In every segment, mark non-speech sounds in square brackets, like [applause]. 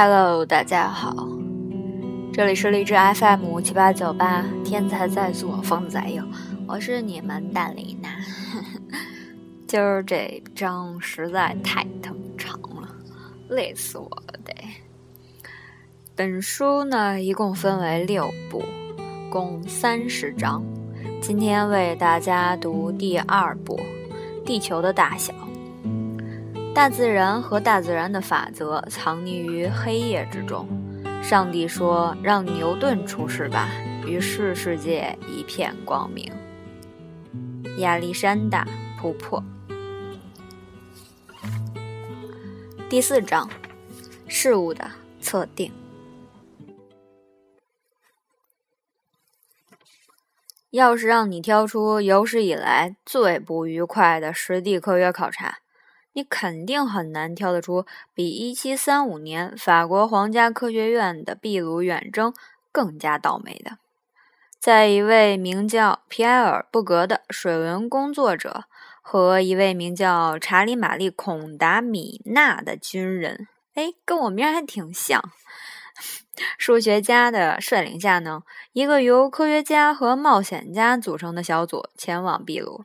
Hello，大家好，这里是荔枝 FM 七八九八，天才在左，疯子在右，我是你们大李娜。[laughs] 今儿这章实在太他妈长了，累死我了得。本书呢一共分为六部，共三十章，今天为大家读第二部《地球的大小》。大自然和大自然的法则藏匿于黑夜之中。上帝说：“让牛顿出世吧。”于是世界一片光明。亚历山大·普珀。第四章：事物的测定。要是让你挑出有史以来最不愉快的实地科学考察，你肯定很难挑得出比1735年法国皇家科学院的秘鲁远征更加倒霉的。在一位名叫皮埃尔·布格的水文工作者和一位名叫查理·玛丽·孔达米纳的军人，哎，跟我名还挺像。[laughs] 数学家的率领下呢，一个由科学家和冒险家组成的小组前往秘鲁。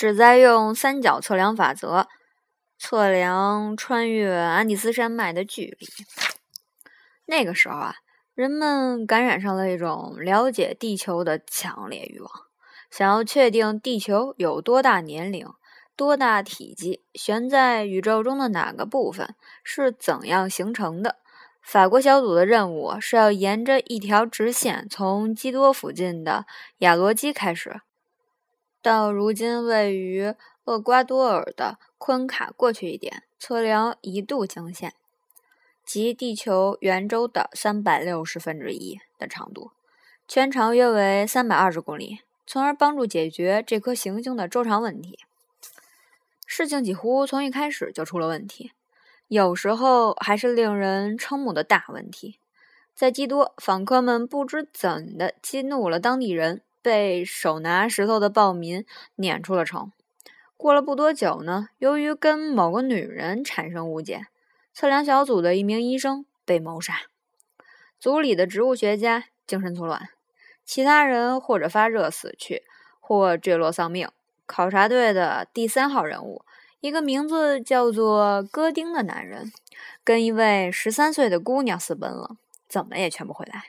旨在用三角测量法则测量穿越安第斯山脉的距离。那个时候啊，人们感染上了一种了解地球的强烈欲望，想要确定地球有多大年龄、多大体积、悬在宇宙中的哪个部分、是怎样形成的。法国小组的任务是要沿着一条直线，从基多附近的亚罗基开始。到如今位于厄瓜多尔的昆卡过去一点，测量一度经线，即地球圆周的三百六十分之一的长度，全长约为三百二十公里，从而帮助解决这颗行星的周长问题。事情几乎从一开始就出了问题，有时候还是令人瞠目的大问题。在基多，访客们不知怎的激怒了当地人。被手拿石头的暴民撵出了城。过了不多久呢，由于跟某个女人产生误解，测量小组的一名医生被谋杀，组里的植物学家精神错乱，其他人或者发热死去，或坠落丧命。考察队的第三号人物，一个名字叫做戈丁的男人，跟一位十三岁的姑娘私奔了，怎么也劝不回来。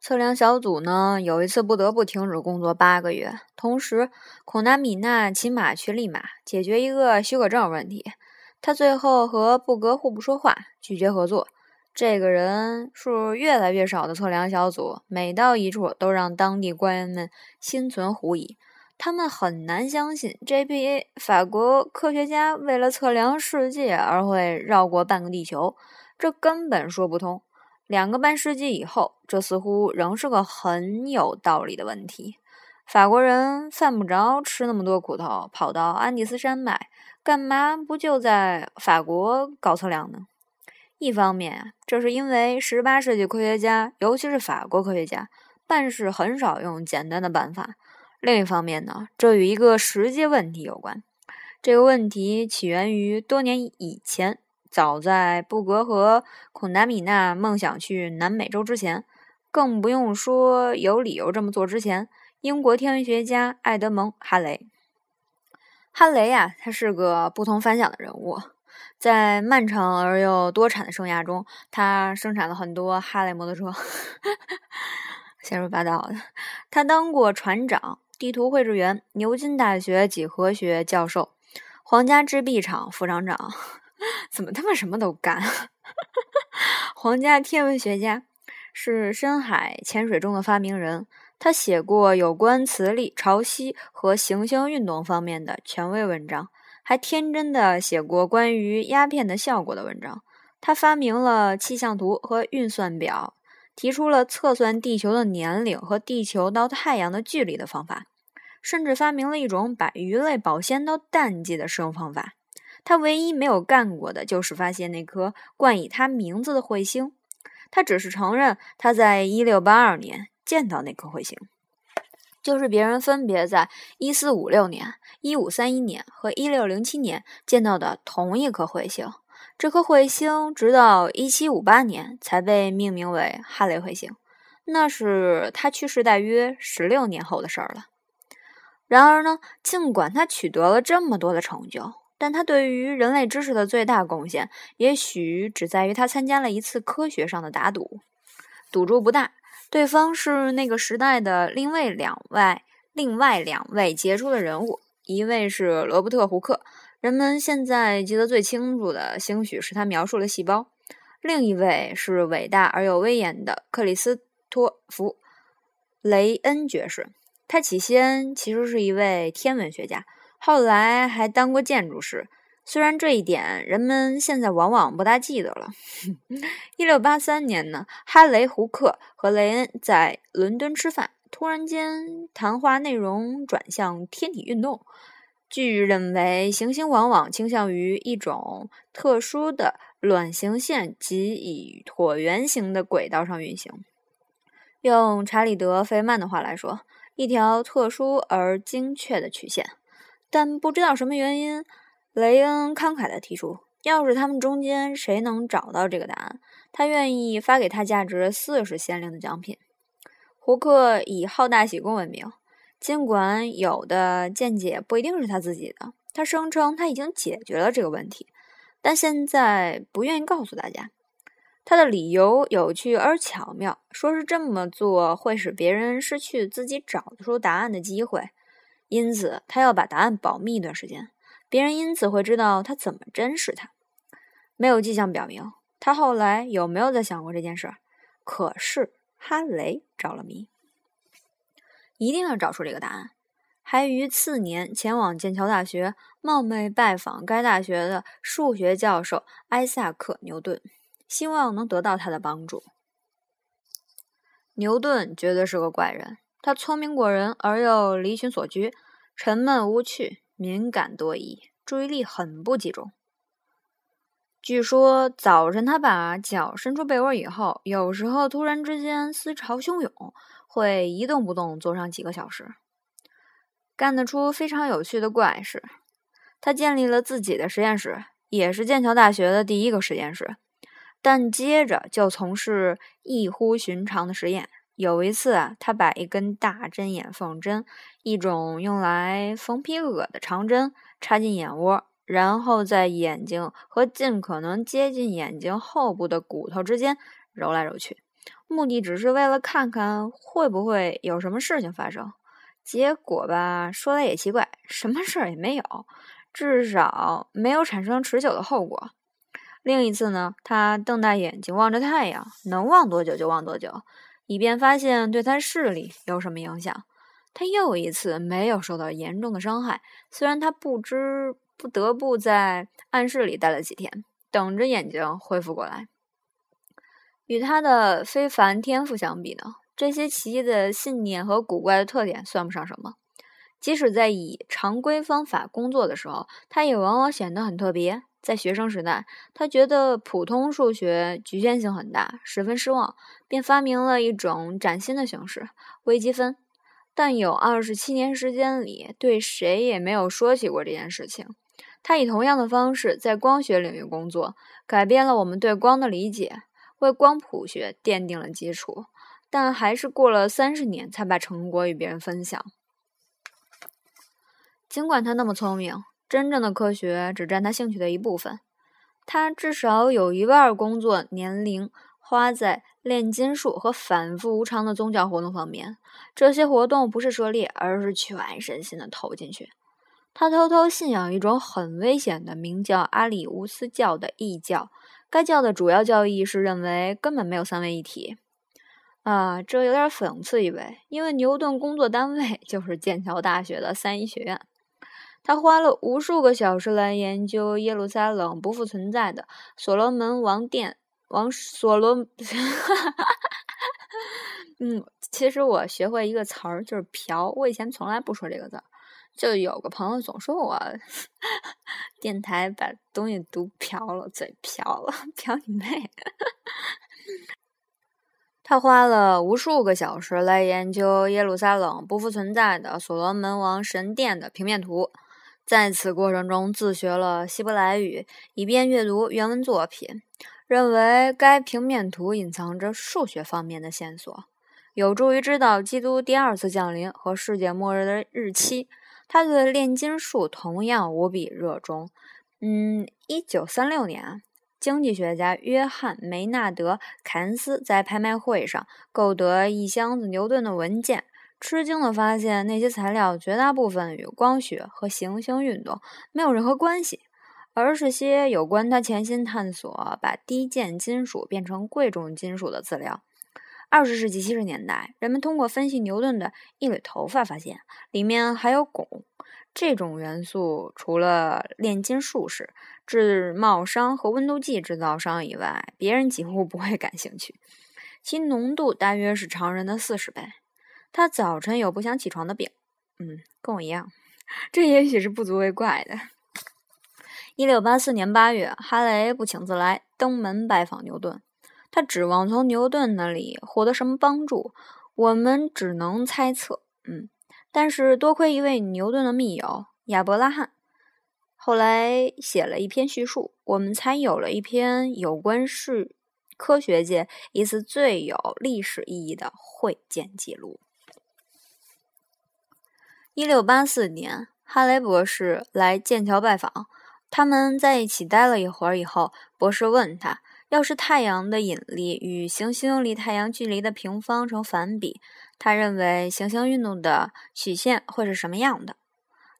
测量小组呢，有一次不得不停止工作八个月。同时，孔达米纳骑马去利马解决一个许可证问题。他最后和布格互不说话，拒绝合作。这个人数越来越少的测量小组，每到一处都让当地官员们心存狐疑。他们很难相信这批法国科学家为了测量世界而会绕过半个地球，这根本说不通。两个半世纪以后，这似乎仍是个很有道理的问题。法国人犯不着吃那么多苦头，跑到安第斯山脉，干嘛不就在法国搞测量呢？一方面，这是因为十八世纪科学家，尤其是法国科学家，办事很少用简单的办法；另一方面呢，这与一个实际问题有关。这个问题起源于多年以前。早在布格和孔达米娜梦想去南美洲之前，更不用说有理由这么做之前，英国天文学家爱德蒙·哈雷。哈雷呀，他是个不同凡响的人物。在漫长而又多产的生涯中，他生产了很多哈雷摩托车，[laughs] 瞎说八道的。他当过船长、地图绘制员、牛津大学几何学教授、皇家制币厂副厂长。怎么他妈什么都干？[laughs] 皇家天文学家是深海潜水中的发明人。他写过有关磁力、潮汐和行星运动方面的权威文章，还天真的写过关于鸦片的效果的文章。他发明了气象图和运算表，提出了测算地球的年龄和地球到太阳的距离的方法，甚至发明了一种把鱼类保鲜到淡季的使用方法。他唯一没有干过的就是发现那颗冠以他名字的彗星。他只是承认他在1682年见到那颗彗星，就是别人分别在1456年、1531年和1607年见到的同一颗彗星。这颗彗星直到1758年才被命名为哈雷彗星，那是他去世大约十六年后的事儿了。然而呢，尽管他取得了这么多的成就，但他对于人类知识的最大贡献，也许只在于他参加了一次科学上的打赌，赌注不大，对方是那个时代的另外两位另外两位杰出的人物，一位是罗伯特·胡克，人们现在记得最清楚的，兴许是他描述了细胞；另一位是伟大而又威严的克里斯托弗·雷恩爵士。他起先其实是一位天文学家，后来还当过建筑师。虽然这一点人们现在往往不大记得了。[laughs] 一六八三年呢，哈雷·胡克和雷恩在伦敦吃饭，突然间谈话内容转向天体运动。据认为，行星往往倾向于一种特殊的卵形线及以椭圆形的轨道上运行。用查理德·费曼的话来说。一条特殊而精确的曲线，但不知道什么原因，雷恩慷慨地提出，要是他们中间谁能找到这个答案，他愿意发给他价值四十先令的奖品。胡克以好大喜功闻名，尽管有的见解不一定是他自己的，他声称他已经解决了这个问题，但现在不愿意告诉大家。他的理由有趣而巧妙，说是这么做会使别人失去自己找出答案的机会，因此他要把答案保密一段时间，别人因此会知道他怎么珍视它。没有迹象表明他后来有没有再想过这件事，可是哈雷着了迷，一定要找出这个答案，还于次年前往剑桥大学，冒昧拜访该大学的数学教授埃萨克·牛顿。希望能得到他的帮助。牛顿绝对是个怪人，他聪明过人而又离群所居，沉闷无趣，敏感多疑，注意力很不集中。据说早晨他把脚伸出被窝以后，有时候突然之间思潮汹涌，会一动不动坐上几个小时，干得出非常有趣的怪事。他建立了自己的实验室，也是剑桥大学的第一个实验室。但接着就从事异乎寻常的实验。有一次啊，他把一根大针眼缝针，一种用来缝皮革的长针，插进眼窝，然后在眼睛和尽可能接近眼睛后部的骨头之间揉来揉去，目的只是为了看看会不会有什么事情发生。结果吧，说来也奇怪，什么事儿也没有，至少没有产生持久的后果。另一次呢，他瞪大眼睛望着太阳，能望多久就望多久，以便发现对他视力有什么影响。他又一次没有受到严重的伤害，虽然他不知不得不在暗室里待了几天，等着眼睛恢复过来。与他的非凡天赋相比呢，这些奇异的信念和古怪的特点算不上什么。即使在以常规方法工作的时候，他也往往显得很特别。在学生时代，他觉得普通数学局限性很大，十分失望，便发明了一种崭新的形式——微积分。但有二十七年时间里，对谁也没有说起过这件事情。他以同样的方式在光学领域工作，改变了我们对光的理解，为光谱学奠定了基础。但还是过了三十年，才把成果与别人分享。尽管他那么聪明。真正的科学只占他兴趣的一部分，他至少有一半工作年龄花在炼金术和反复无常的宗教活动方面。这些活动不是涉猎，而是全身心的投进去。他偷偷信仰一种很危险的，名叫阿里乌斯教的异教。该教的主要教义是认为根本没有三位一体。啊，这有点讽刺意味，因为牛顿工作单位 [laughs] 就是剑桥大学的三一学院。他花了无数个小时来研究耶路撒冷不复存在的所罗门王殿王所罗，[laughs] 嗯，其实我学会一个词儿就是“嫖”，我以前从来不说这个字儿，就有个朋友总说我 [laughs] 电台把东西读瓢了，嘴瓢了，瓢你妹！[laughs] 他花了无数个小时来研究耶路撒冷不复存在的所罗门王神殿的平面图。在此过程中自学了希伯来语，以便阅读原文作品，认为该平面图隐藏着数学方面的线索，有助于知道基督第二次降临和世界末日的日期。他对炼金术同样无比热衷。嗯，一九三六年。经济学家约翰·梅纳德·凯恩斯在拍卖会上购得一箱子牛顿的文件，吃惊地发现那些材料绝大部分与光学和行星运动没有任何关系，而是些有关他潜心探索把低贱金属变成贵重金属的资料。二十世纪七十年代，人们通过分析牛顿的一缕头发，发现里面还有汞。这种元素除了炼金术士、制帽商和温度计制造商以外，别人几乎不会感兴趣。其浓度大约是常人的四十倍。他早晨有不想起床的病，嗯，跟我一样。[laughs] 这也许是不足为怪的。一六八四年八月，哈雷不请自来登门拜访牛顿，他指望从牛顿那里获得什么帮助，我们只能猜测。嗯。但是多亏一位牛顿的密友亚伯拉罕，后来写了一篇叙述，我们才有了一篇有关是科学界一次最有历史意义的会见记录。一六八四年，哈雷博士来剑桥拜访，他们在一起待了一会儿以后，博士问他。要是太阳的引力与行星离太阳距离的平方成反比，他认为行星运动的曲线会是什么样的？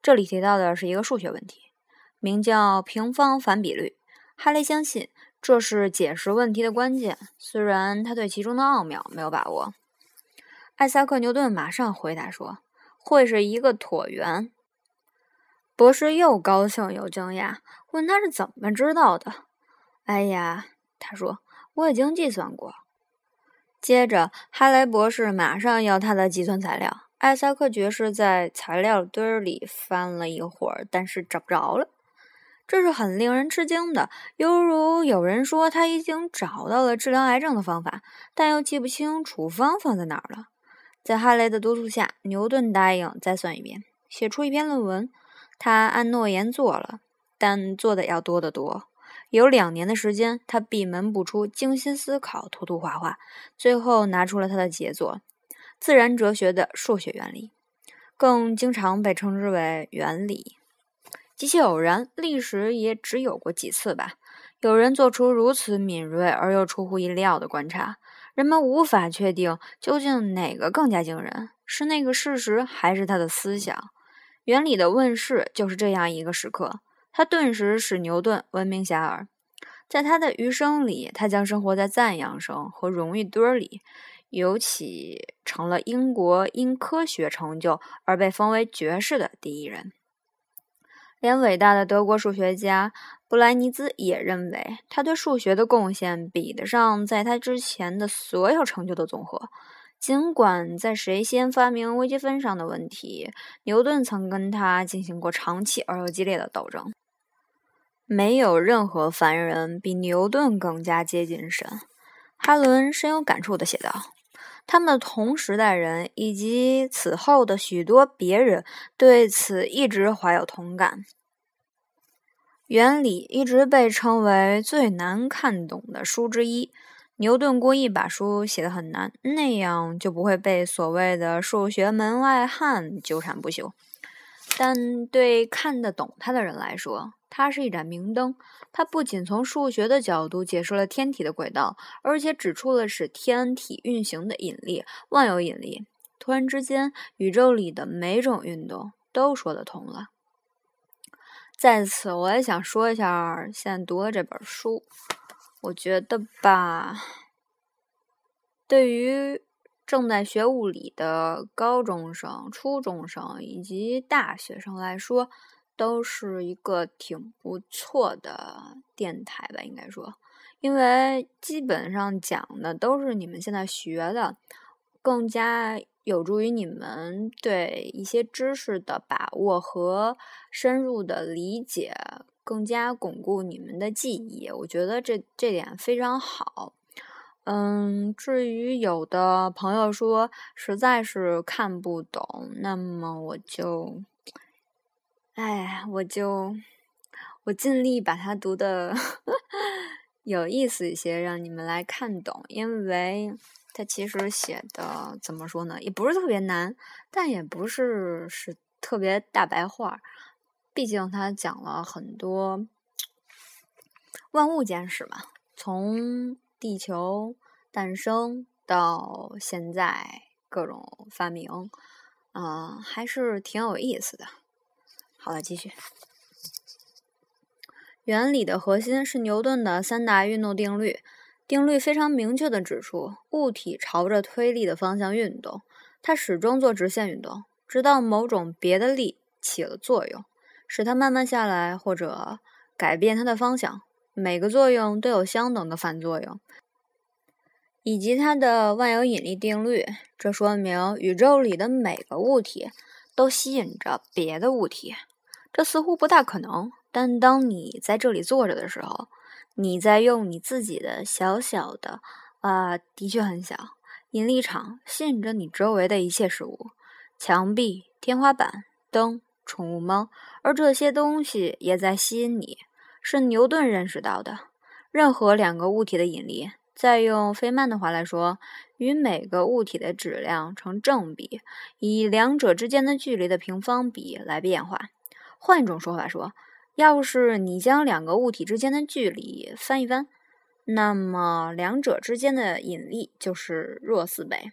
这里提到的是一个数学问题，名叫平方反比率。哈雷相信这是解释问题的关键，虽然他对其中的奥妙没有把握。艾萨克·牛顿马上回答说：“会是一个椭圆。”博士又高兴又惊讶，问他是怎么知道的。哎呀！他说：“我已经计算过。”接着，哈雷博士马上要他的计算材料。艾萨克爵士在材料堆里翻了一会儿，但是找不着了。这是很令人吃惊的，犹如有人说他已经找到了治疗癌症的方法，但又记不清处方放在哪儿了。在哈雷的督促下，牛顿答应再算一遍，写出一篇论文。他按诺言做了，但做的要多得多。有两年的时间，他闭门不出，精心思考，涂涂画画，最后拿出了他的杰作——自然哲学的数学原理，更经常被称之为原理。极其偶然，历史也只有过几次吧，有人做出如此敏锐而又出乎意料的观察。人们无法确定究竟哪个更加惊人，是那个事实，还是他的思想。原理的问世就是这样一个时刻。他顿时使牛顿闻名遐迩，在他的余生里，他将生活在赞扬声和荣誉堆里，尤其成了英国因科学成就而被封为爵士的第一人。连伟大的德国数学家布莱尼兹也认为，他对数学的贡献比得上在他之前的所有成就的总和。尽管在谁先发明微积分上的问题，牛顿曾跟他进行过长期而又激烈的斗争。没有任何凡人比牛顿更加接近神，哈伦深有感触地写道。他们的同时代人以及此后的许多别人对此一直怀有同感。原理一直被称为最难看懂的书之一。牛顿故意把书写得很难，那样就不会被所谓的数学门外汉纠缠不休。但对看得懂他的人来说，它是一盏明灯。它不仅从数学的角度解释了天体的轨道，而且指出了使天体运行的引力——万有引力。突然之间，宇宙里的每种运动都说得通了。在此，我也想说一下，现在读的这本书，我觉得吧，对于正在学物理的高中生、初中生以及大学生来说，都是一个挺不错的电台吧，应该说，因为基本上讲的都是你们现在学的，更加有助于你们对一些知识的把握和深入的理解，更加巩固你们的记忆。我觉得这这点非常好。嗯，至于有的朋友说实在是看不懂，那么我就。哎，我就我尽力把它读的有意思一些，让你们来看懂，因为它其实写的怎么说呢，也不是特别难，但也不是是特别大白话，毕竟它讲了很多万物简史嘛，从地球诞生到现在各种发明，嗯，还是挺有意思的。好了，继续。原理的核心是牛顿的三大运动定律。定律非常明确地指出，物体朝着推力的方向运动，它始终做直线运动，直到某种别的力起了作用，使它慢慢下来或者改变它的方向。每个作用都有相等的反作用，以及它的万有引力定律。这说明宇宙里的每个物体都吸引着别的物体。这似乎不大可能，但当你在这里坐着的时候，你在用你自己的小小的，啊，的确很小引力场吸引着你周围的一切事物，墙壁、天花板、灯、宠物猫，而这些东西也在吸引你。是牛顿认识到的，任何两个物体的引力，再用费曼的话来说，与每个物体的质量成正比，以两者之间的距离的平方比来变化。换一种说法说，要是你将两个物体之间的距离翻一翻，那么两者之间的引力就是弱四倍。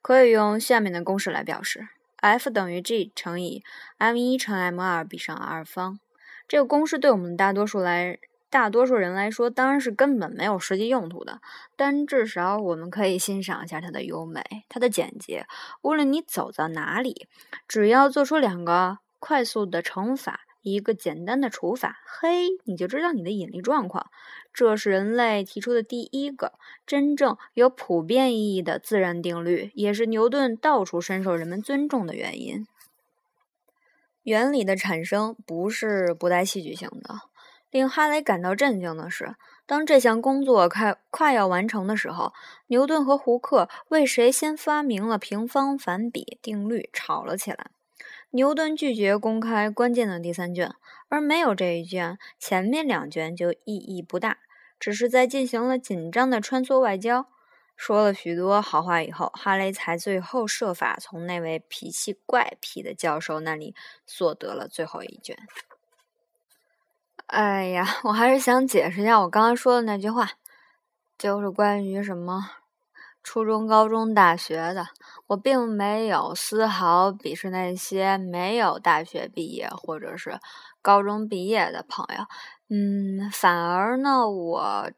可以用下面的公式来表示：F 等于 G 乘以 m 一乘 m 二比上 r 方。这个公式对我们大多数来大多数人来说，当然是根本没有实际用途的。但至少我们可以欣赏一下它的优美，它的简洁。无论你走到哪里，只要做出两个。快速的乘法，一个简单的除法，嘿，你就知道你的引力状况。这是人类提出的第一个真正有普遍意义的自然定律，也是牛顿到处深受人们尊重的原因。原理的产生不是不带戏剧性的。令哈雷感到震惊的是，当这项工作快快要完成的时候，牛顿和胡克为谁先发明了平方反比定律吵了起来。牛顿拒绝公开关键的第三卷，而没有这一卷，前面两卷就意义不大。只是在进行了紧张的穿梭外交，说了许多好话以后，哈雷才最后设法从那位脾气怪癖的教授那里索得了最后一卷。哎呀，我还是想解释一下我刚刚说的那句话，就是关于什么。初中、高中、大学的，我并没有丝毫鄙视那些没有大学毕业或者是高中毕业的朋友。嗯，反而呢，我。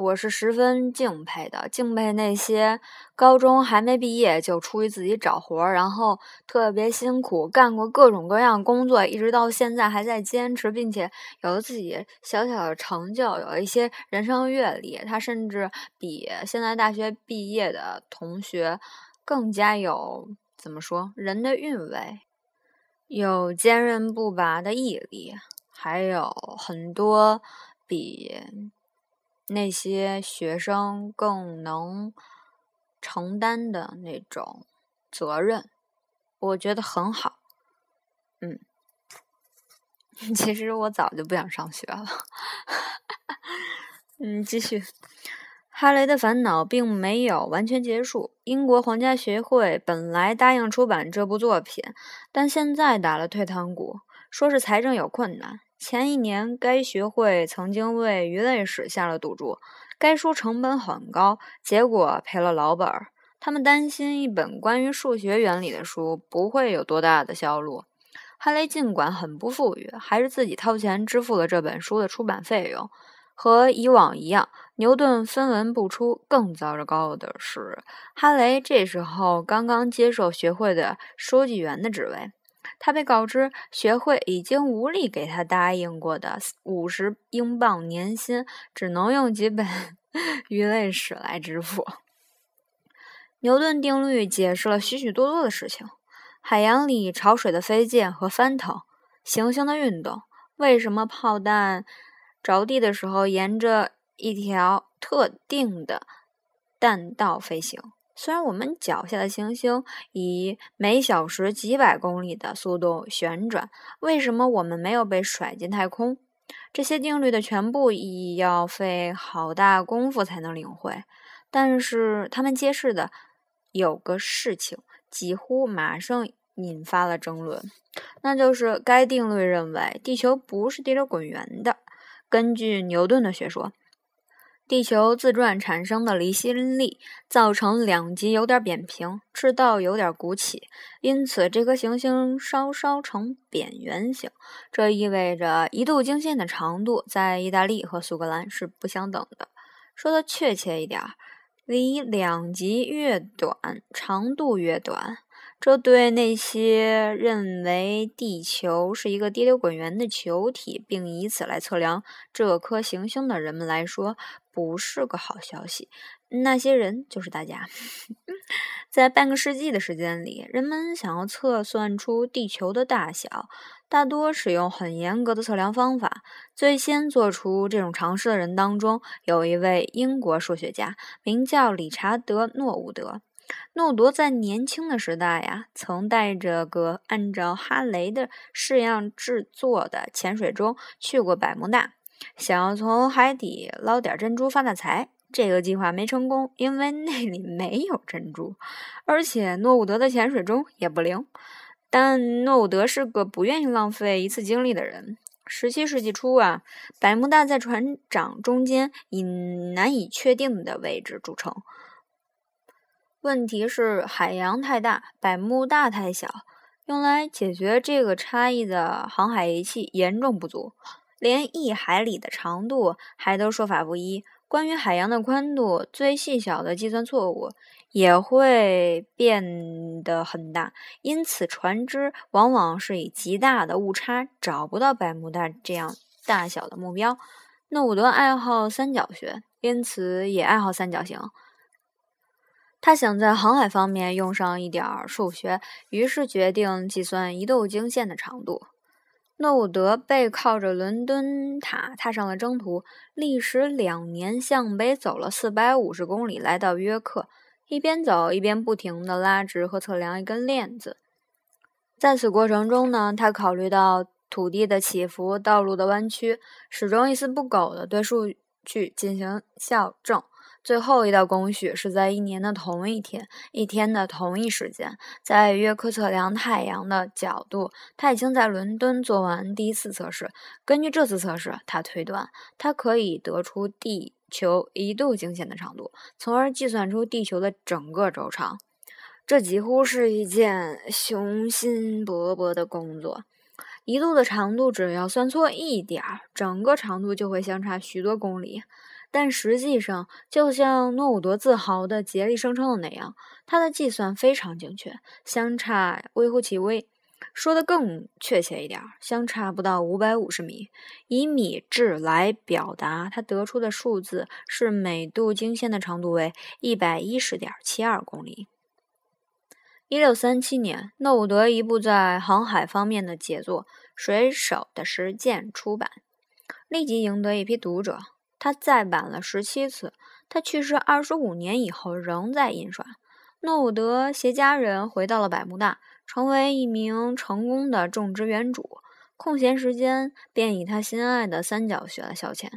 我是十分敬佩的，敬佩那些高中还没毕业就出去自己找活儿，然后特别辛苦干过各种各样工作，一直到现在还在坚持，并且有了自己小小的成就，有一些人生阅历。他甚至比现在大学毕业的同学更加有怎么说人的韵味，有坚韧不拔的毅力，还有很多比。那些学生更能承担的那种责任，我觉得很好。嗯，[laughs] 其实我早就不想上学了。[laughs] 嗯，继续。哈雷的烦恼并没有完全结束。英国皇家学会本来答应出版这部作品，但现在打了退堂鼓，说是财政有困难。前一年，该学会曾经为鱼类史下了赌注，该书成本很高，结果赔了老本儿。他们担心一本关于数学原理的书不会有多大的销路。哈雷尽管很不富裕，还是自己掏钱支付了这本书的出版费用。和以往一样，牛顿分文不出。更糟糕的是，哈雷这时候刚刚接受学会的书记员的职位。他被告知，学会已经无力给他答应过的五十英镑年薪，只能用几本 [laughs] 鱼类史来支付。牛顿定律解释了许许多多的事情：海洋里潮水的飞溅和翻腾，行星的运动，为什么炮弹着地的时候沿着一条特定的弹道飞行。虽然我们脚下的行星以每小时几百公里的速度旋转，为什么我们没有被甩进太空？这些定律的全部意义要费好大功夫才能领会。但是他们揭示的有个事情，几乎马上引发了争论，那就是该定律认为地球不是地球滚圆的。根据牛顿的学说。地球自转产生的离心力造成两极有点扁平，赤道有点鼓起，因此这颗行星稍稍呈扁圆形。这意味着一度经线的长度在意大利和苏格兰是不相等的。说的确切一点，离两极越短，长度越短。这对那些认为地球是一个滴溜滚圆的球体，并以此来测量这颗行星的人们来说，不是个好消息。那些人就是大家。[laughs] 在半个世纪的时间里，人们想要测算出地球的大小，大多使用很严格的测量方法。最先做出这种尝试的人当中，有一位英国数学家，名叫理查德·诺伍德。诺德在年轻的时代呀，曾带着个按照哈雷的式样制作的潜水钟去过百慕大，想要从海底捞点珍珠发大财。这个计划没成功，因为那里没有珍珠，而且诺伍德的潜水钟也不灵。但诺伍德是个不愿意浪费一次精力的人。十七世纪初啊，百慕大在船长中间以难以确定的位置著称。问题是海洋太大，百慕大太小，用来解决这个差异的航海仪器严重不足，连一海里的长度还都说法不一。关于海洋的宽度，最细小的计算错误也会变得很大，因此船只往往是以极大的误差找不到百慕大这样大小的目标。诺伍德爱好三角学，因此也爱好三角形。他想在航海方面用上一点数学，于是决定计算一度经线的长度。诺伍德背靠着伦敦塔踏上了征途，历时两年向北走了四百五十公里，来到约克。一边走一边不停地拉直和测量一根链子。在此过程中呢，他考虑到土地的起伏、道路的弯曲，始终一丝不苟地对数据进行校正。最后一道工序是在一年的同一天，一天的同一时间，在约克测量太阳的角度。他已经在伦敦做完第一次测试。根据这次测试，他推断他可以得出地球一度经线的长度，从而计算出地球的整个周长。这几乎是一件雄心勃勃的工作。一度的长度只要算错一点儿，整个长度就会相差许多公里。但实际上，就像诺伍德自豪的竭力声称的那样，他的计算非常精确，相差微乎其微。说的更确切一点，相差不到五百五十米。以米质来表达，他得出的数字是每度经线的长度为一百一十点七二公里。一六三七年，诺伍德一部在航海方面的杰作《水手的实践》出版，立即赢得一批读者。他再版了十七次，他去世二十五年以后仍在印刷。诺伍德携家人回到了百慕大，成为一名成功的种植园主，空闲时间便以他心爱的三角学来消遣，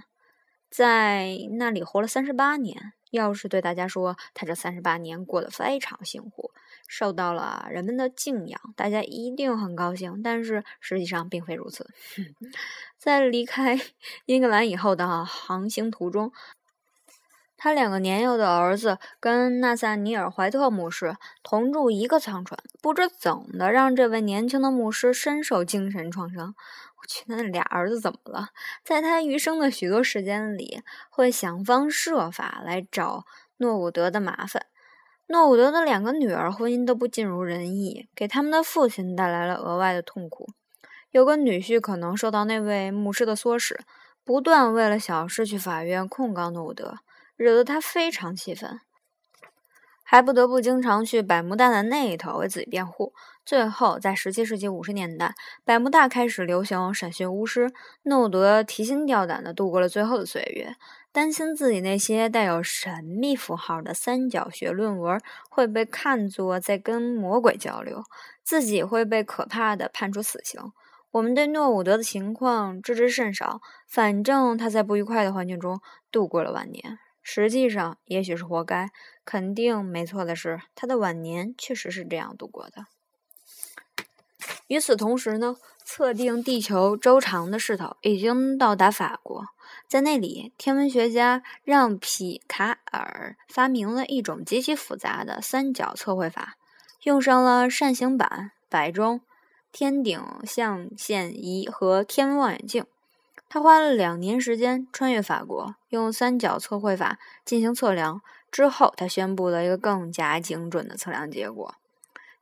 在那里活了三十八年。要是对大家说他这三十八年过得非常幸福，受到了人们的敬仰，大家一定很高兴。但是实际上并非如此。[laughs] 在离开 [laughs] 英格兰以后的航行途中，他两个年幼的儿子跟纳萨尼尔·怀特牧师同住一个舱船，不知怎的让这位年轻的牧师深受精神创伤。我去，那俩儿子怎么了？在他余生的许多时间里，会想方设法来找诺伍德的麻烦。诺伍德的两个女儿婚姻都不尽如人意，给他们的父亲带来了额外的痛苦。有个女婿可能受到那位牧师的唆使，不断为了小事去法院控告诺伍德，惹得他非常气愤。还不得不经常去百慕大的那一头为自己辩护。最后，在17世纪五十年代，百慕大开始流行审讯巫师，诺伍德提心吊胆地度过了最后的岁月，担心自己那些带有神秘符号的三角学论文会被看作在跟魔鬼交流，自己会被可怕的判处死刑。我们对诺伍德的情况知之甚少，反正他在不愉快的环境中度过了晚年。实际上，也许是活该。肯定没错的是，他的晚年确实是这样度过的。与此同时呢，测定地球周长的势头已经到达法国，在那里，天文学家让皮卡尔发明了一种极其复杂的三角测绘法，用上了扇形板、摆钟、天顶象限仪和天文望远镜。他花了两年时间穿越法国，用三角测绘法进行测量。之后，他宣布了一个更加精准的测量结果：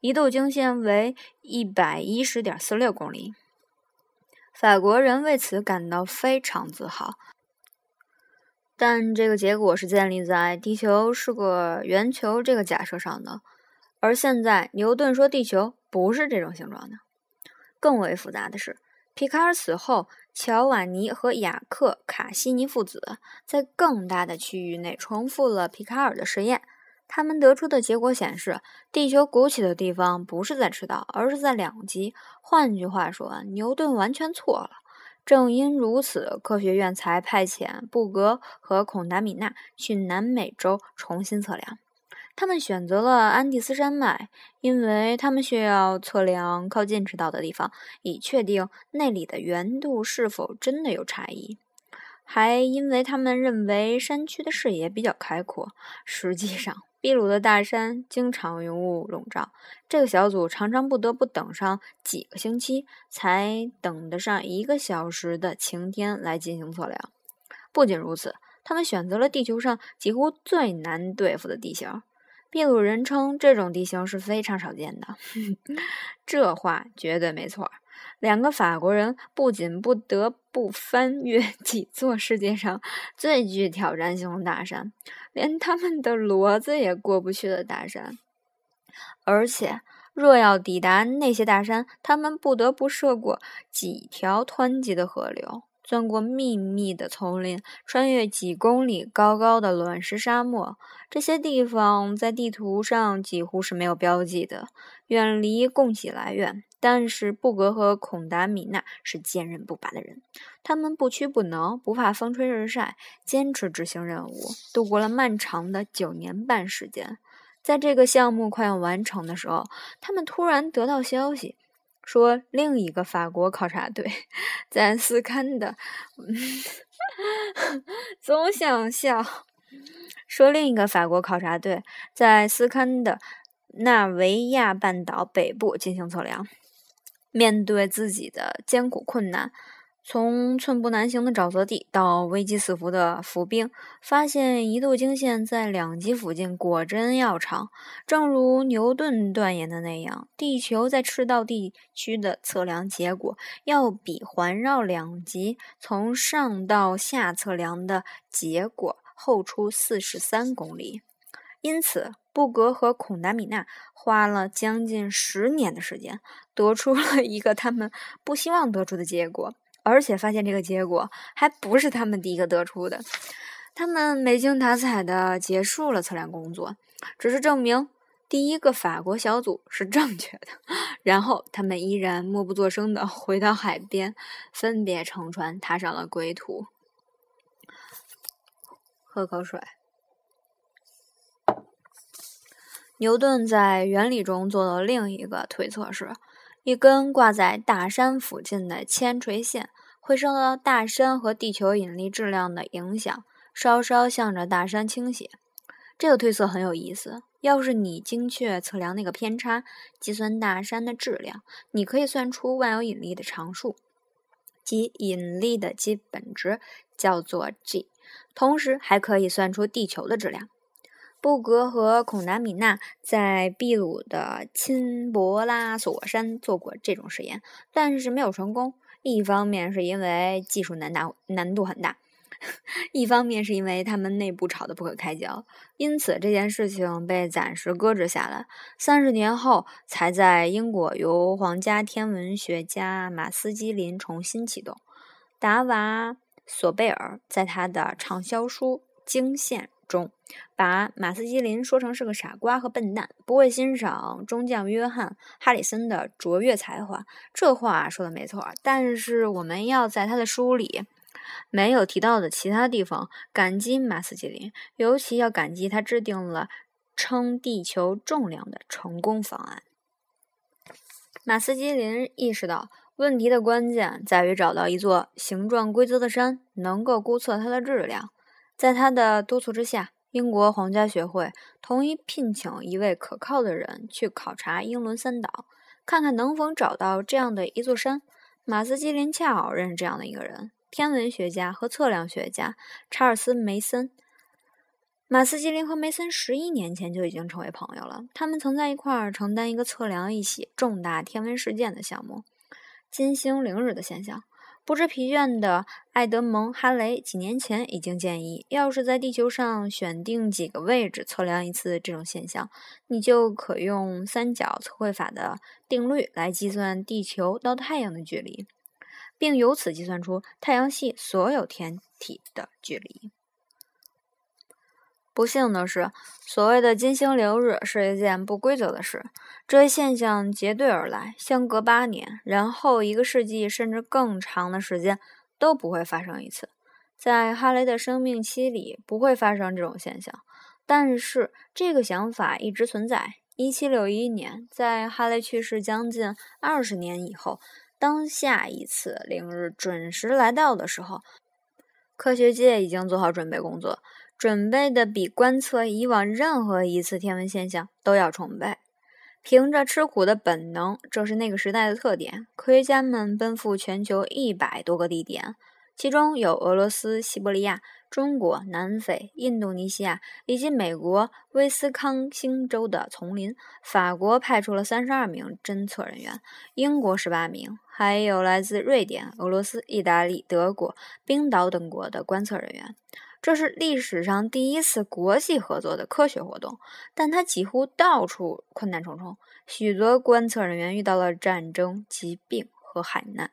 一度经线为一百一十点四六公里。法国人为此感到非常自豪。但这个结果是建立在地球是个圆球这个假设上的，而现在牛顿说地球不是这种形状的。更为复杂的是。皮卡尔死后，乔瓦尼和雅克·卡西尼父子在更大的区域内重复了皮卡尔的实验。他们得出的结果显示，地球鼓起的地方不是在赤道，而是在两极。换句话说，牛顿完全错了。正因如此，科学院才派遣布格和孔达米纳去南美洲重新测量。他们选择了安第斯山脉，因为他们需要测量靠近赤道的地方，以确定那里的圆度是否真的有差异。还因为他们认为山区的视野比较开阔。实际上，秘鲁的大山经常云雾笼罩，这个小组常常不得不等上几个星期，才等得上一个小时的晴天来进行测量。不仅如此，他们选择了地球上几乎最难对付的地形。秘鲁人称这种地形是非常少见的，[laughs] 这话绝对没错。两个法国人不仅不得不翻越 [laughs] 几座世界上最具挑战性的大山，连他们的骡子也过不去的大山，而且若要抵达那些大山，他们不得不涉过几条湍急的河流。钻过密密的丛林，穿越几公里高高的卵石沙漠，这些地方在地图上几乎是没有标记的，远离供给来源。但是布格和孔达米纳是坚韧不拔的人，他们不屈不挠，不怕风吹日晒，坚持执行任务，度过了漫长的九年半时间。在这个项目快要完成的时候，他们突然得到消息。说另一个法国考察队在斯堪的，[laughs] 总想笑。说另一个法国考察队在斯堪的纳维亚半岛北部进行测量，面对自己的艰苦困难。从寸步难行的沼泽地到危机四伏的伏冰，发现一度经线在两极附近果真要长。正如牛顿断言的那样，地球在赤道地区的测量结果要比环绕两极从上到下测量的结果后出四十三公里。因此，布格和孔达米纳花了将近十年的时间，得出了一个他们不希望得出的结果。而且发现这个结果还不是他们第一个得出的，他们没精打采的结束了测量工作，只是证明第一个法国小组是正确的。然后他们依然默不作声的回到海边，分别乘船踏上了归途。喝口水。牛顿在原理中做的另一个推测是。一根挂在大山附近的铅垂线会受到大山和地球引力质量的影响，稍稍向着大山倾斜。这个推测很有意思。要是你精确测量那个偏差，计算大山的质量，你可以算出万有引力的常数，即引力的基本值叫做 g，同时还可以算出地球的质量。布格和孔达米纳在秘鲁的钦博拉索山做过这种实验，但是没有成功。一方面是因为技术难大难度很大，[laughs] 一方面是因为他们内部吵得不可开交，因此这件事情被暂时搁置下来。三十年后，才在英国由皇家天文学家马斯基林重新启动。达瓦索贝尔在他的畅销书《惊现》中，把马斯基林说成是个傻瓜和笨蛋，不会欣赏中将约翰·哈里森的卓越才华。这话说的没错，但是我们要在他的书里。没有提到的其他地方，感激马斯基林，尤其要感激他制定了称地球重量的成功方案。马斯基林意识到，问题的关键在于找到一座形状规则的山，能够估测它的质量。在他的督促之下，英国皇家学会同意聘请一位可靠的人去考察英伦三岛，看看能否找到这样的一座山。马斯基林恰好认识这样的一个人。天文学家和测量学家查尔斯·梅森、马斯基林和梅森十一年前就已经成为朋友了。他们曾在一块儿承担一个测量一起重大天文事件的项目——金星凌日的现象。不知疲倦的艾德蒙·哈雷几年前已经建议，要是在地球上选定几个位置测量一次这种现象，你就可用三角测绘法的定律来计算地球到太阳的距离。并由此计算出太阳系所有天体的距离。不幸的是，所谓的金星流日是一件不规则的事。这一现象结对而来，相隔八年，然后一个世纪甚至更长的时间都不会发生一次。在哈雷的生命期里，不会发生这种现象。但是这个想法一直存在。一七六一年，在哈雷去世将近二十年以后。当下一次凌日准时来到的时候，科学界已经做好准备工作，准备的比观测以往任何一次天文现象都要充沛。凭着吃苦的本能，这是那个时代的特点。科学家们奔赴全球一百多个地点。其中有俄罗斯西伯利亚、中国南非、印度尼西亚以及美国威斯康星州的丛林。法国派出了三十二名侦测人员，英国十八名，还有来自瑞典、俄罗斯、意大利、德国、冰岛等国的观测人员。这是历史上第一次国际合作的科学活动，但它几乎到处困难重重，许多观测人员遇到了战争、疾病和海难。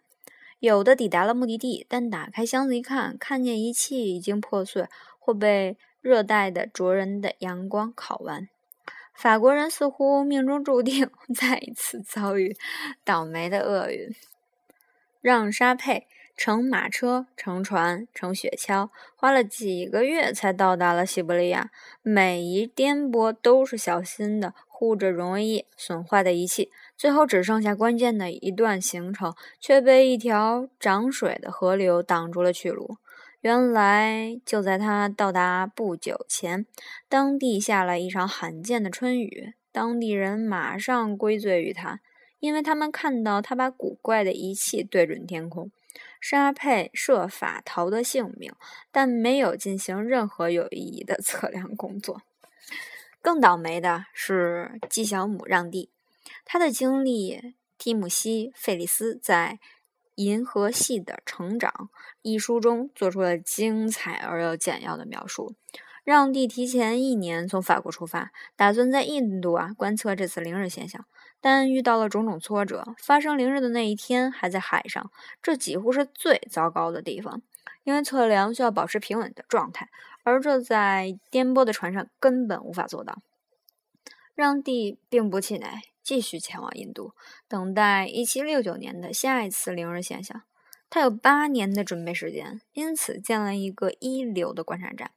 有的抵达了目的地，但打开箱子一看，看见仪器已经破碎或被热带的灼人的阳光烤完。法国人似乎命中注定 [laughs] 再一次遭遇倒霉的厄运。让沙佩乘马车、乘船、乘雪橇，花了几个月才到达了西伯利亚。每一颠簸都是小心的护着容易损坏的仪器。最后只剩下关键的一段行程，却被一条涨水的河流挡住了去路。原来就在他到达不久前，当地下了一场罕见的春雨。当地人马上归罪于他，因为他们看到他把古怪的仪器对准天空。沙佩设法逃得性命，但没有进行任何有意义的 [laughs] 测量工作。更倒霉的是纪晓姆让地。他的经历，蒂姆西·费利斯在《银河系的成长》一书中做出了精彩而又简要的描述。让地提前一年从法国出发，打算在印度啊观测这次凌日现象，但遇到了种种挫折。发生凌日的那一天还在海上，这几乎是最糟糕的地方，因为测量需要保持平稳的状态，而这在颠簸的船上根本无法做到。让地并不气馁。继续前往印度，等待1769年的下一次凌日现象。他有八年的准备时间，因此建了一个一流的观察站。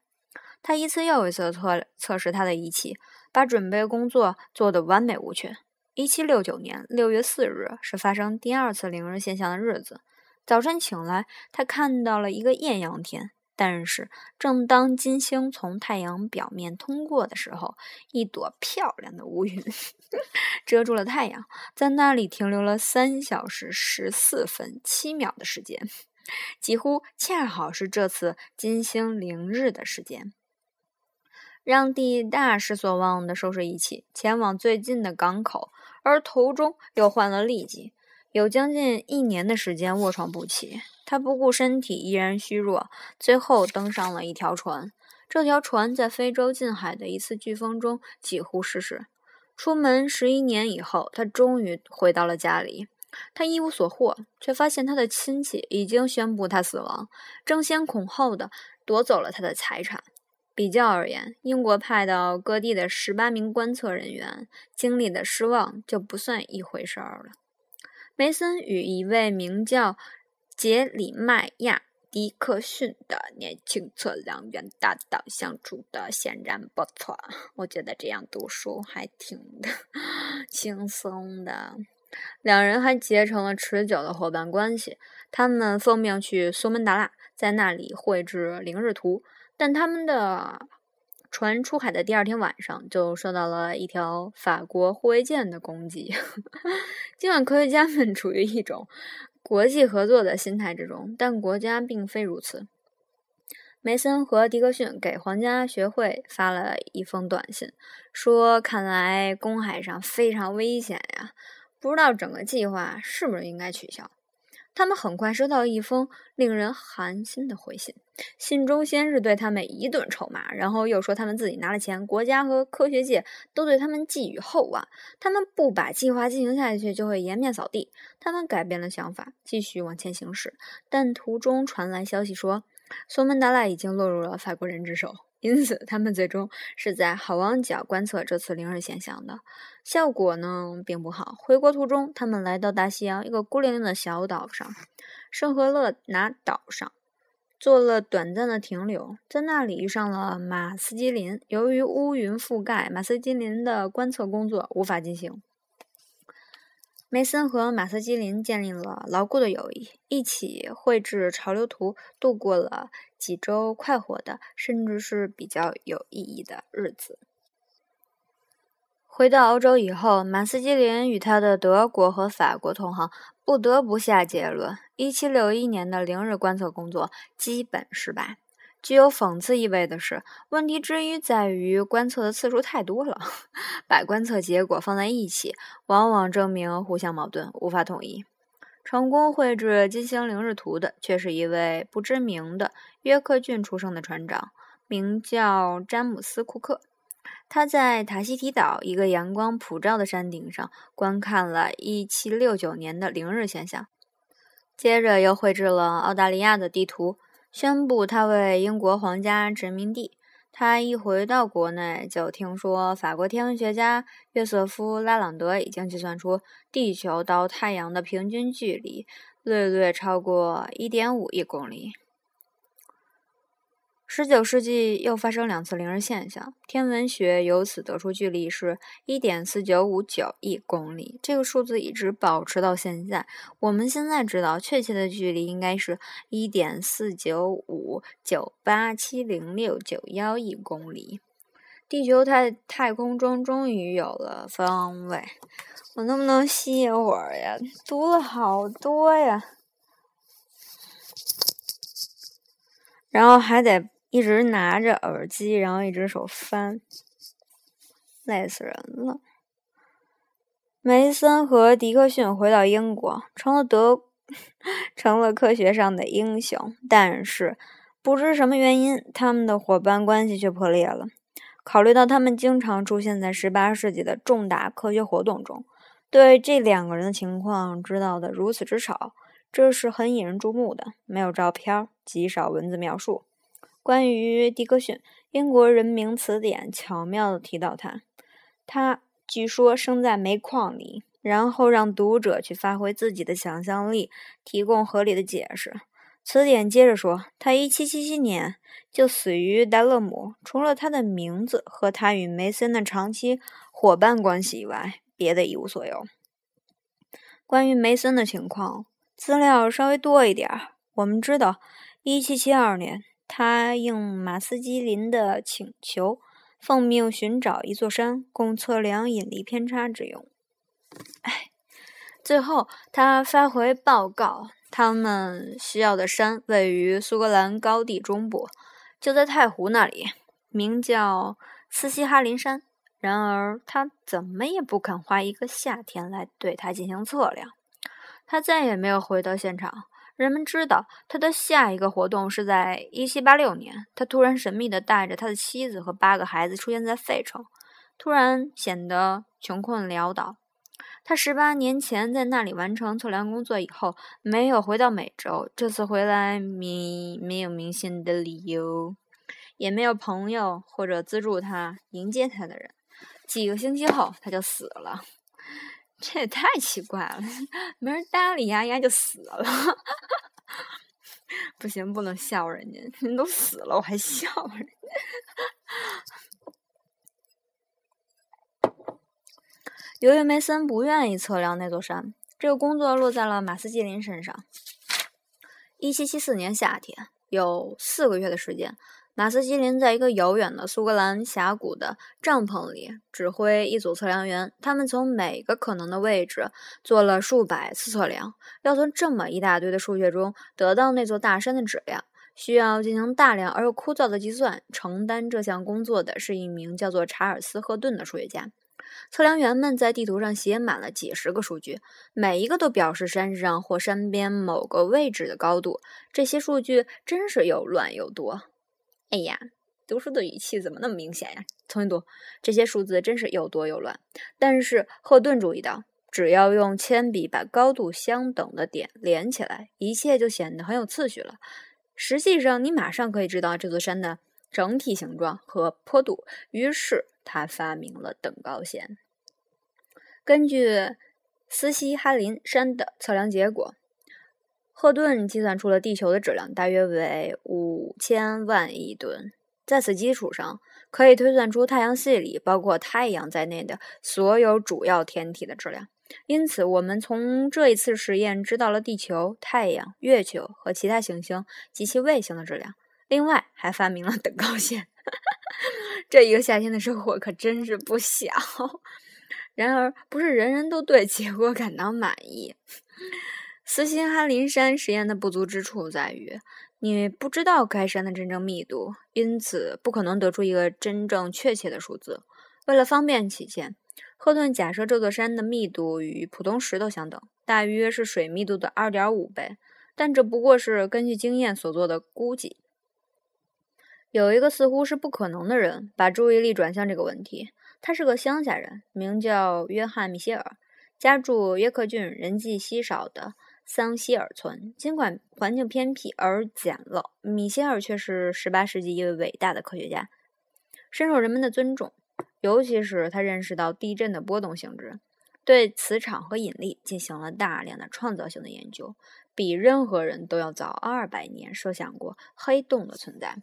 他一次又一次测测试他的仪器，把准备工作做得完美无缺。1769年6月4日是发生第二次凌日现象的日子。早晨醒来，他看到了一个艳阳天。但是，正当金星从太阳表面通过的时候，一朵漂亮的乌云 [laughs] 遮住了太阳，在那里停留了三小时十四分七秒的时间，几乎恰好是这次金星凌日的时间。让地大失所望地收拾仪器，前往最近的港口，而途中又患了痢疾。有将近一年的时间卧床不起。他不顾身体依然虚弱，最后登上了一条船。这条船在非洲近海的一次飓风中几乎失事。出门十一年以后，他终于回到了家里。他一无所获，却发现他的亲戚已经宣布他死亡，争先恐后的夺走了他的财产。比较而言，英国派到各地的十八名观测人员经历的失望就不算一回事儿了。梅森与一位名叫。杰里迈亚·迪克逊的年轻测量员搭档相处的显然不错，我觉得这样读书还挺轻松的。两人还结成了持久的伙伴关系。他们奉命去苏门答腊，在那里绘制凌日图。但他们的船出海的第二天晚上，就受到了一条法国护卫舰的攻击。[laughs] 尽管科学家们处于一种……国际合作的心态之中，但国家并非如此。梅森和迪克逊给皇家学会发了一封短信，说：“看来公海上非常危险呀，不知道整个计划是不是应该取消。”他们很快收到一封令人寒心的回信，信中先是对他们一顿臭骂，然后又说他们自己拿了钱，国家和科学界都对他们寄予厚望，他们不把计划进行下去就会颜面扫地。他们改变了想法，继续往前行驶，但途中传来消息说，索门答腊已经落入了法国人之手。因此，他们最终是在好望角观测这次凌日现象的效果呢，并不好。回国途中，他们来到大西洋一个孤零零的小岛上——圣赫勒拿岛上，做了短暂的停留，在那里遇上了马斯基林。由于乌云覆盖，马斯基林的观测工作无法进行。梅森和马斯基林建立了牢固的友谊，一起绘制潮流图，度过了几周快活的，甚至是比较有意义的日子。回到欧洲以后，马斯基林与他的德国和法国同行不得不下结论：1761年的零日观测工作基本失败。具有讽刺意味的是，问题之一在于观测的次数太多了，把观测结果放在一起，往往证明互相矛盾，无法统一。成功绘制金星凌日图的，却是一位不知名的约克郡出生的船长，名叫詹姆斯·库克。他在塔希提岛一个阳光普照的山顶上观看了1769年的凌日现象，接着又绘制了澳大利亚的地图。宣布他为英国皇家殖民地。他一回到国内，就听说法国天文学家约瑟夫·拉朗德已经计算出地球到太阳的平均距离，略略超过一点五亿公里。十九世纪又发生两次凌日现象，天文学由此得出距离是1.4959亿公里。这个数字一直保持到现在。我们现在知道，确切的距离应该是1.495987069亿公里。地球在太空中终于有了方位。我能不能歇会儿呀？读了好多呀，然后还得。一直拿着耳机，然后一只手翻，累死人了。梅森和迪克逊回到英国，成了德，[laughs] 成了科学上的英雄。但是，不知什么原因，他们的伙伴关系却破裂了。考虑到他们经常出现在十八世纪的重大科学活动中，对这两个人的情况知道的如此之少，这是很引人注目的。没有照片，极少文字描述。关于迪克逊，英国人名词典巧妙地提到他，他据说生在煤矿里，然后让读者去发挥自己的想象力，提供合理的解释。词典接着说，他1777年就死于戴勒姆。除了他的名字和他与梅森的长期伙伴关系以外，别的一无所有。关于梅森的情况，资料稍微多一点。我们知道，1772年。他应马斯基林的请求，奉命寻找一座山，供测量引力偏差之用。哎，最后他发回报告，他们需要的山位于苏格兰高地中部，就在太湖那里，名叫斯西哈林山。然而，他怎么也不肯花一个夏天来对它进行测量。他再也没有回到现场。人们知道他的下一个活动是在1786年，他突然神秘地带着他的妻子和八个孩子出现在费城，突然显得穷困潦倒。他十八年前在那里完成测量工作以后，没有回到美洲。这次回来，没没有明显的理由，也没有朋友或者资助他迎接他的人。几个星期后，他就死了。这也太奇怪了，没人搭理丫丫就死了。[laughs] 不行，不能笑人家，人都死了，我还笑人家。[laughs] 由于梅森不愿意测量那座山，这个工作落在了马斯基林身上。一七七四年夏天，有四个月的时间。马斯基林在一个遥远的苏格兰峡谷的帐篷里指挥一组测量员，他们从每个可能的位置做了数百次测量。要从这么一大堆的数据中得到那座大山的质量，需要进行大量而又枯燥的计算。承担这项工作的是一名叫做查尔斯·赫顿的数学家。测量员们在地图上写满了几十个数据，每一个都表示山上或山边某个位置的高度。这些数据真是又乱又多。哎呀，读书的语气怎么那么明显呀？重新读，这些数字真是又多又乱。但是赫顿注意到，只要用铅笔把高度相等的点连起来，一切就显得很有次序了。实际上，你马上可以知道这座山的整体形状和坡度。于是他发明了等高线。根据斯西哈林山的测量结果。赫顿计算出了地球的质量大约为五千万亿吨，在此基础上，可以推算出太阳系里包括太阳在内的所有主要天体的质量。因此，我们从这一次实验知道了地球、太阳、月球和其他行星及其卫星的质量。另外，还发明了等高线。[laughs] 这一个夏天的收获可真是不小。[laughs] 然而，不是人人都对结果感到满意。斯辛哈林山实验的不足之处在于，你不知道该山的真正密度，因此不可能得出一个真正确切的数字。为了方便起见，赫顿假设这座山的密度与普通石头相等，大约是水密度的二点五倍，但这不过是根据经验所做的估计。有一个似乎是不可能的人把注意力转向这个问题，他是个乡下人，名叫约翰·米歇尔，家住约克郡人迹稀少的。桑希尔村，尽管环境偏僻而简陋，米歇尔却是18世纪一位伟大的科学家，深受人们的尊重。尤其是他认识到地震的波动性质，对磁场和引力进行了大量的创造性的研究，比任何人都要早二百年设想过黑洞的存在。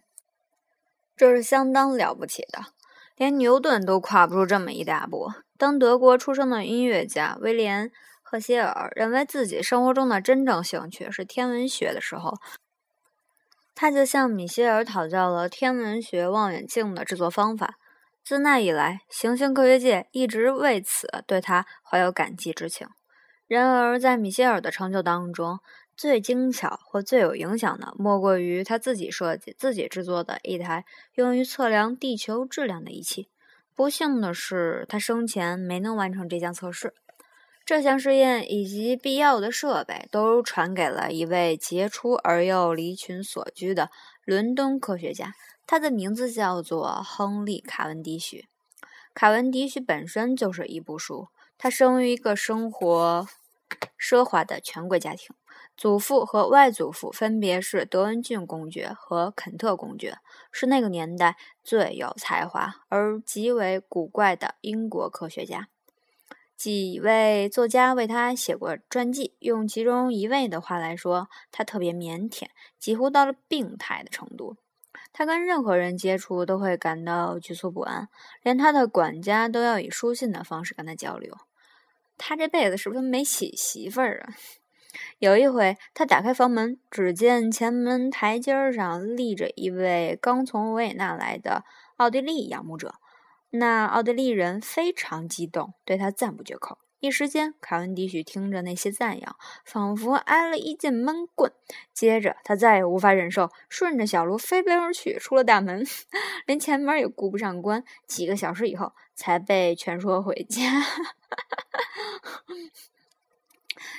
这是相当了不起的，连牛顿都跨不出这么一大步。当德国出生的音乐家威廉。米歇尔认为自己生活中的真正兴趣是天文学的时候，他就向米歇尔讨教了天文学望远镜的制作方法。自那以来，行星科学界一直为此对他怀有感激之情。然而，在米歇尔的成就当中，最精巧或最有影响的，莫过于他自己设计、自己制作的一台用于测量地球质量的仪器。不幸的是，他生前没能完成这项测试。这项试验以及必要的设备都传给了一位杰出而又离群所居的伦敦科学家，他的名字叫做亨利·卡文迪许。卡文迪许本身就是一部书。他生于一个生活奢华的权贵家庭，祖父和外祖父分别是德文郡公爵和肯特公爵，是那个年代最有才华而极为古怪的英国科学家。几位作家为他写过传记，用其中一位的话来说，他特别腼腆，几乎到了病态的程度。他跟任何人接触都会感到局促不安，连他的管家都要以书信的方式跟他交流。他这辈子是不是没娶媳妇儿啊？[laughs] 有一回，他打开房门，只见前门台阶上立着一位刚从维也纳来的奥地利仰慕者。那奥地利人非常激动，对他赞不绝口。一时间，卡文迪许听着那些赞扬，仿佛挨了一记闷棍。接着，他再也无法忍受，顺着小路飞奔而去，出了大门，[laughs] 连前门也顾不上关。几个小时以后，才被劝说回家。[laughs]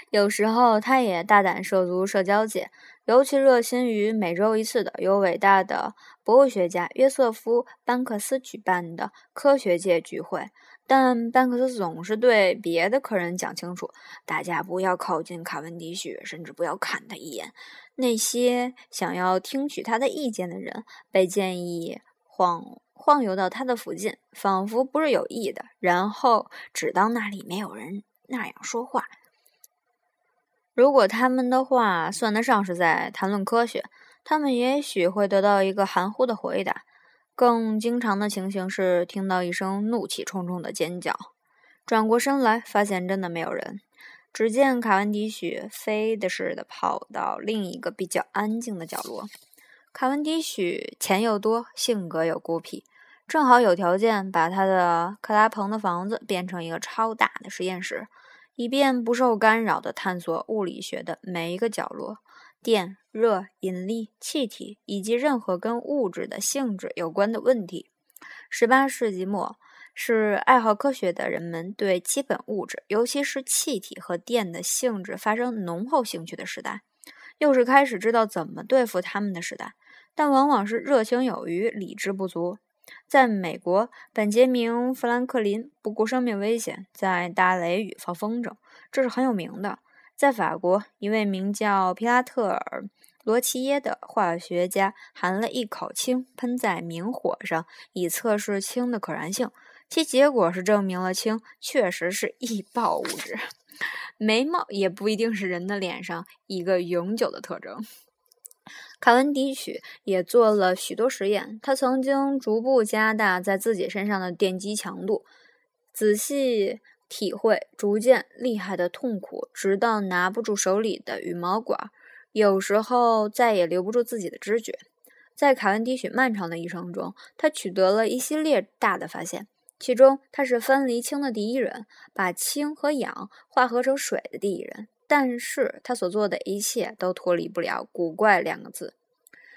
有时候，他也大胆涉足社交界，尤其热心于每周一次的由伟大的博物学家约瑟夫·班克斯举办的科学界聚会。但班克斯总是对别的客人讲清楚：大家不要靠近卡文迪许，甚至不要看他一眼。那些想要听取他的意见的人被建议晃晃悠到他的附近，仿佛不是有意的，然后只当那里没有人那样说话。如果他们的话算得上是在谈论科学，他们也许会得到一个含糊的回答。更经常的情形是听到一声怒气冲冲的尖叫，转过身来发现真的没有人。只见卡文迪许飞的似的跑到另一个比较安静的角落。卡文迪许钱又多，性格又孤僻，正好有条件把他的克拉蓬的房子变成一个超大的实验室。以便不受干扰地探索物理学的每一个角落，电、热、引力、气体以及任何跟物质的性质有关的问题。十八世纪末是爱好科学的人们对基本物质，尤其是气体和电的性质发生浓厚兴趣的时代，又是开始知道怎么对付他们的时代。但往往是热情有余，理智不足。在美国，本杰明·富兰克林不顾生命危险在大雷雨放风筝，这是很有名的。在法国，一位名叫皮拉特尔·罗齐耶的化学家含了一口氢喷在明火上，以测试氢的可燃性，其结果是证明了氢确实是易爆物质。眉毛也不一定是人的脸上一个永久的特征。卡文迪许也做了许多实验。他曾经逐步加大在自己身上的电击强度，仔细体会逐渐厉害的痛苦，直到拿不住手里的羽毛管，有时候再也留不住自己的知觉。在卡文迪许漫长的一生中，他取得了一系列大的发现，其中他是分离氢的第一人，把氢和氧化合成水的第一人。但是他所做的一切都脱离不了“古怪”两个字。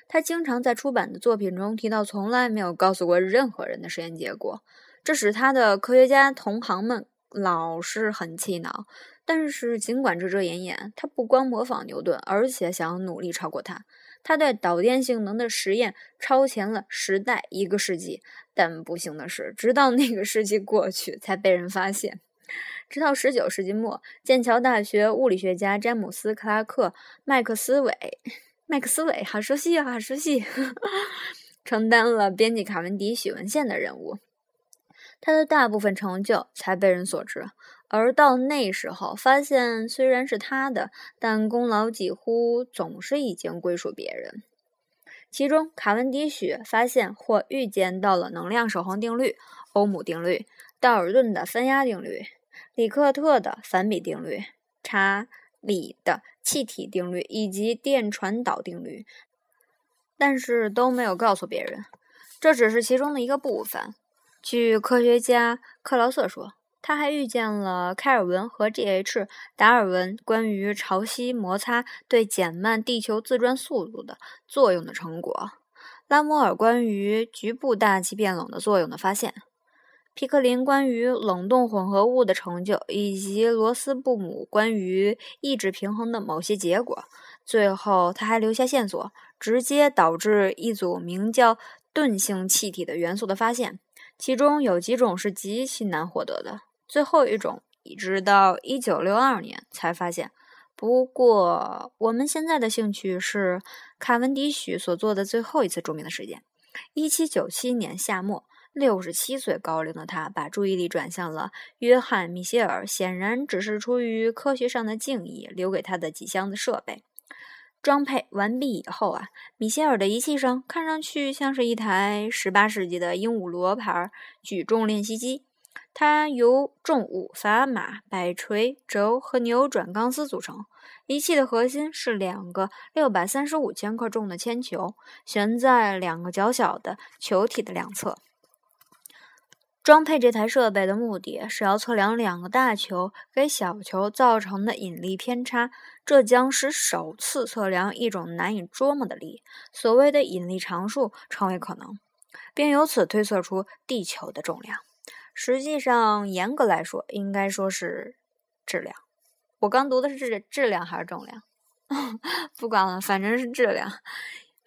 他经常在出版的作品中提到从来没有告诉过任何人的实验结果，这使他的科学家同行们老是很气恼。但是尽管遮遮掩掩，他不光模仿牛顿，而且想努力超过他。他对导电性能的实验超前了时代一个世纪。但不幸的是，直到那个世纪过去，才被人发现。直到十九世纪末，剑桥大学物理学家詹姆斯·克拉克·麦克斯韦·麦克斯韦，好熟悉啊，好熟悉，[laughs] 承担了编辑卡文迪许文献的任务。他的大部分成就才被人所知，而到那时候，发现虽然是他的，但功劳几乎总是已经归属别人。其中，卡文迪许发现或预见到了能量守恒定律、欧姆定律、道尔顿的分压定律。里克特的反比定律、查理的气体定律以及电传导定律，但是都没有告诉别人。这只是其中的一个部分。据科学家克劳瑟说，他还遇见了开尔文和 G.H. 达尔文关于潮汐摩擦对减慢地球自转速度的作用的成果，拉摩尔关于局部大气变冷的作用的发现。皮克林关于冷冻混合物的成就，以及罗斯布姆关于意志平衡的某些结果。最后，他还留下线索，直接导致一组名叫钝性气体的元素的发现，其中有几种是极其难获得的。最后一种，一直到1962年才发现。不过，我们现在的兴趣是卡文迪许所做的最后一次著名的实验 ——1797 年夏末。六十七岁高龄的他，把注意力转向了约翰·米歇尔，显然只是出于科学上的敬意，留给他的几箱子设备。装配完毕以后啊，米歇尔的仪器上看上去像是一台十八世纪的鹦鹉螺牌举重练习机。它由重物、砝码、摆锤、轴和扭转钢丝组成。仪器的核心是两个六百三十五千克重的铅球，悬在两个较小的球体的两侧。装配这台设备的目的是要测量两个大球给小球造成的引力偏差，这将使首次测量一种难以捉摸的力——所谓的引力常数成为可能，并由此推测出地球的重量。实际上，严格来说，应该说是质量。我刚读的是质质量还是重量？[laughs] 不管了，反正是质量。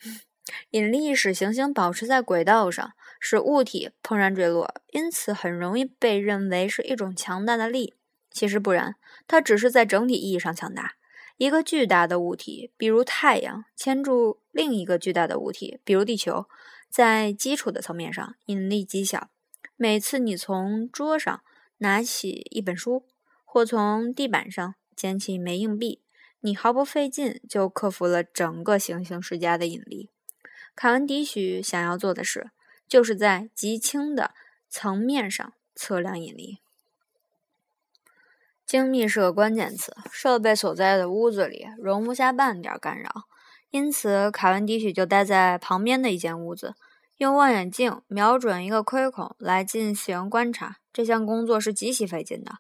[laughs] 引力使行星保持在轨道上，使物体怦然坠落，因此很容易被认为是一种强大的力。其实不然，它只是在整体意义上强大。一个巨大的物体，比如太阳，牵住另一个巨大的物体，比如地球，在基础的层面上，引力极小。每次你从桌上拿起一本书，或从地板上捡起一枚硬币，你毫不费劲就克服了整个行星施加的引力。卡文迪许想要做的是，就是在极轻的层面上测量引力。精密是个关键词，设备所在的屋子里容不下半点干扰，因此卡文迪许就待在旁边的一间屋子，用望远镜瞄准一个窥孔来进行观察。这项工作是极其费劲的，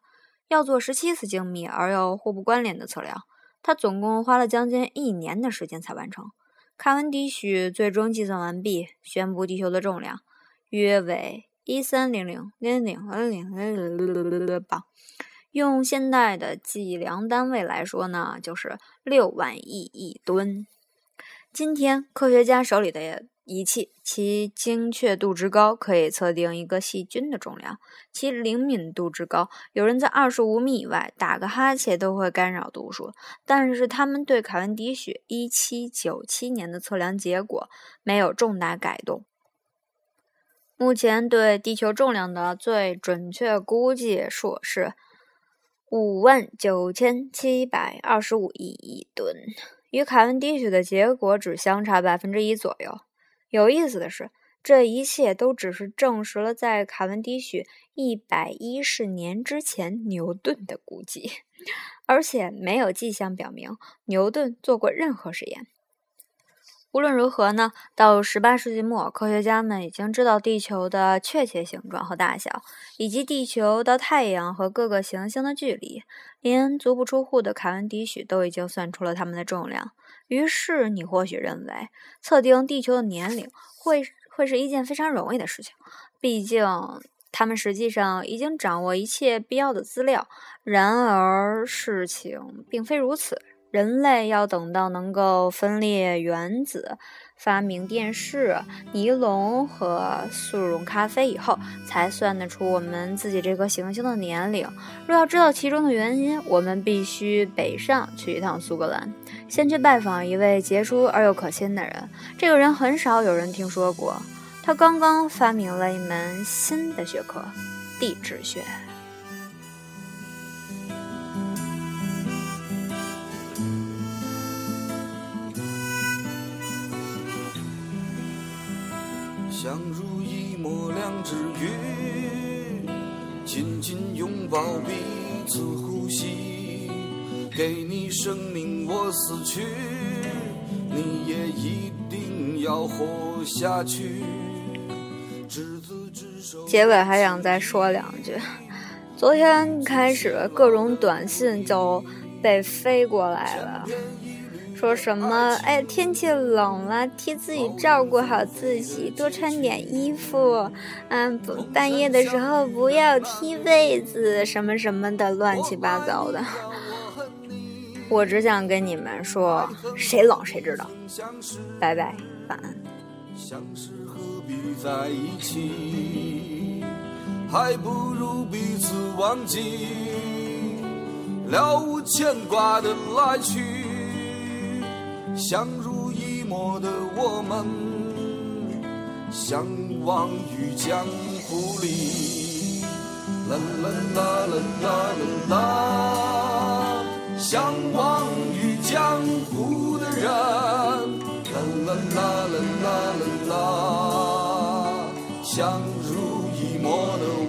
要做十七次精密而又互不关联的测量，他总共花了将近一年的时间才完成。卡文迪许最终计算完毕，宣布地球的重量约为一三零零零零零零零磅。用现代的计量单位来说呢，就是六万亿亿吨。今天科学家手里的仪器，其精确度之高，可以测定一个细菌的重量；其灵敏度之高，有人在二十五米以外打个哈欠都会干扰度数。但是他们对凯文迪许一七九七年的测量结果没有重大改动。目前对地球重量的最准确估计数是。五万九千七百二十五亿亿吨，与凯文迪许的结果只相差百分之一左右。有意思的是，这一切都只是证实了在卡文迪许一百一十年之前牛顿的估计，[laughs] 而且没有迹象表明牛顿做过任何实验。无论如何呢，到十八世纪末，科学家们已经知道地球的确切形状和大小，以及地球到太阳和各个行星的距离。连足不出户的凯文迪许都已经算出了它们的重量。于是，你或许认为测定地球的年龄会会是一件非常容易的事情，毕竟他们实际上已经掌握一切必要的资料。然而，事情并非如此。人类要等到能够分裂原子、发明电视、尼龙和速溶咖啡以后，才算得出我们自己这颗行星的年龄。若要知道其中的原因，我们必须北上去一趟苏格兰，先去拜访一位杰出而又可亲的人。这个人很少有人听说过，他刚刚发明了一门新的学科——地质学。相濡以沫两只鱼，紧紧拥抱彼此呼吸。给你生命，我死去，你也一定要活下去。执子之手结尾还想再说两句。昨天开始，各种短信就被飞过来了。说什么？哎，天气冷了，替自己照顾好自己，多穿点衣服。嗯，半夜的时候不要踢被子，什么什么的，乱七八糟的。我只想跟你们说，谁冷谁知道。拜拜，晚安。还不如彼此忘记，了无牵挂的来去。相濡以沫的我们，相忘于江湖里。啦啦啦啦啦啦啦，相忘于江湖的人。啦啦啦啦啦啦啦，相濡以沫的。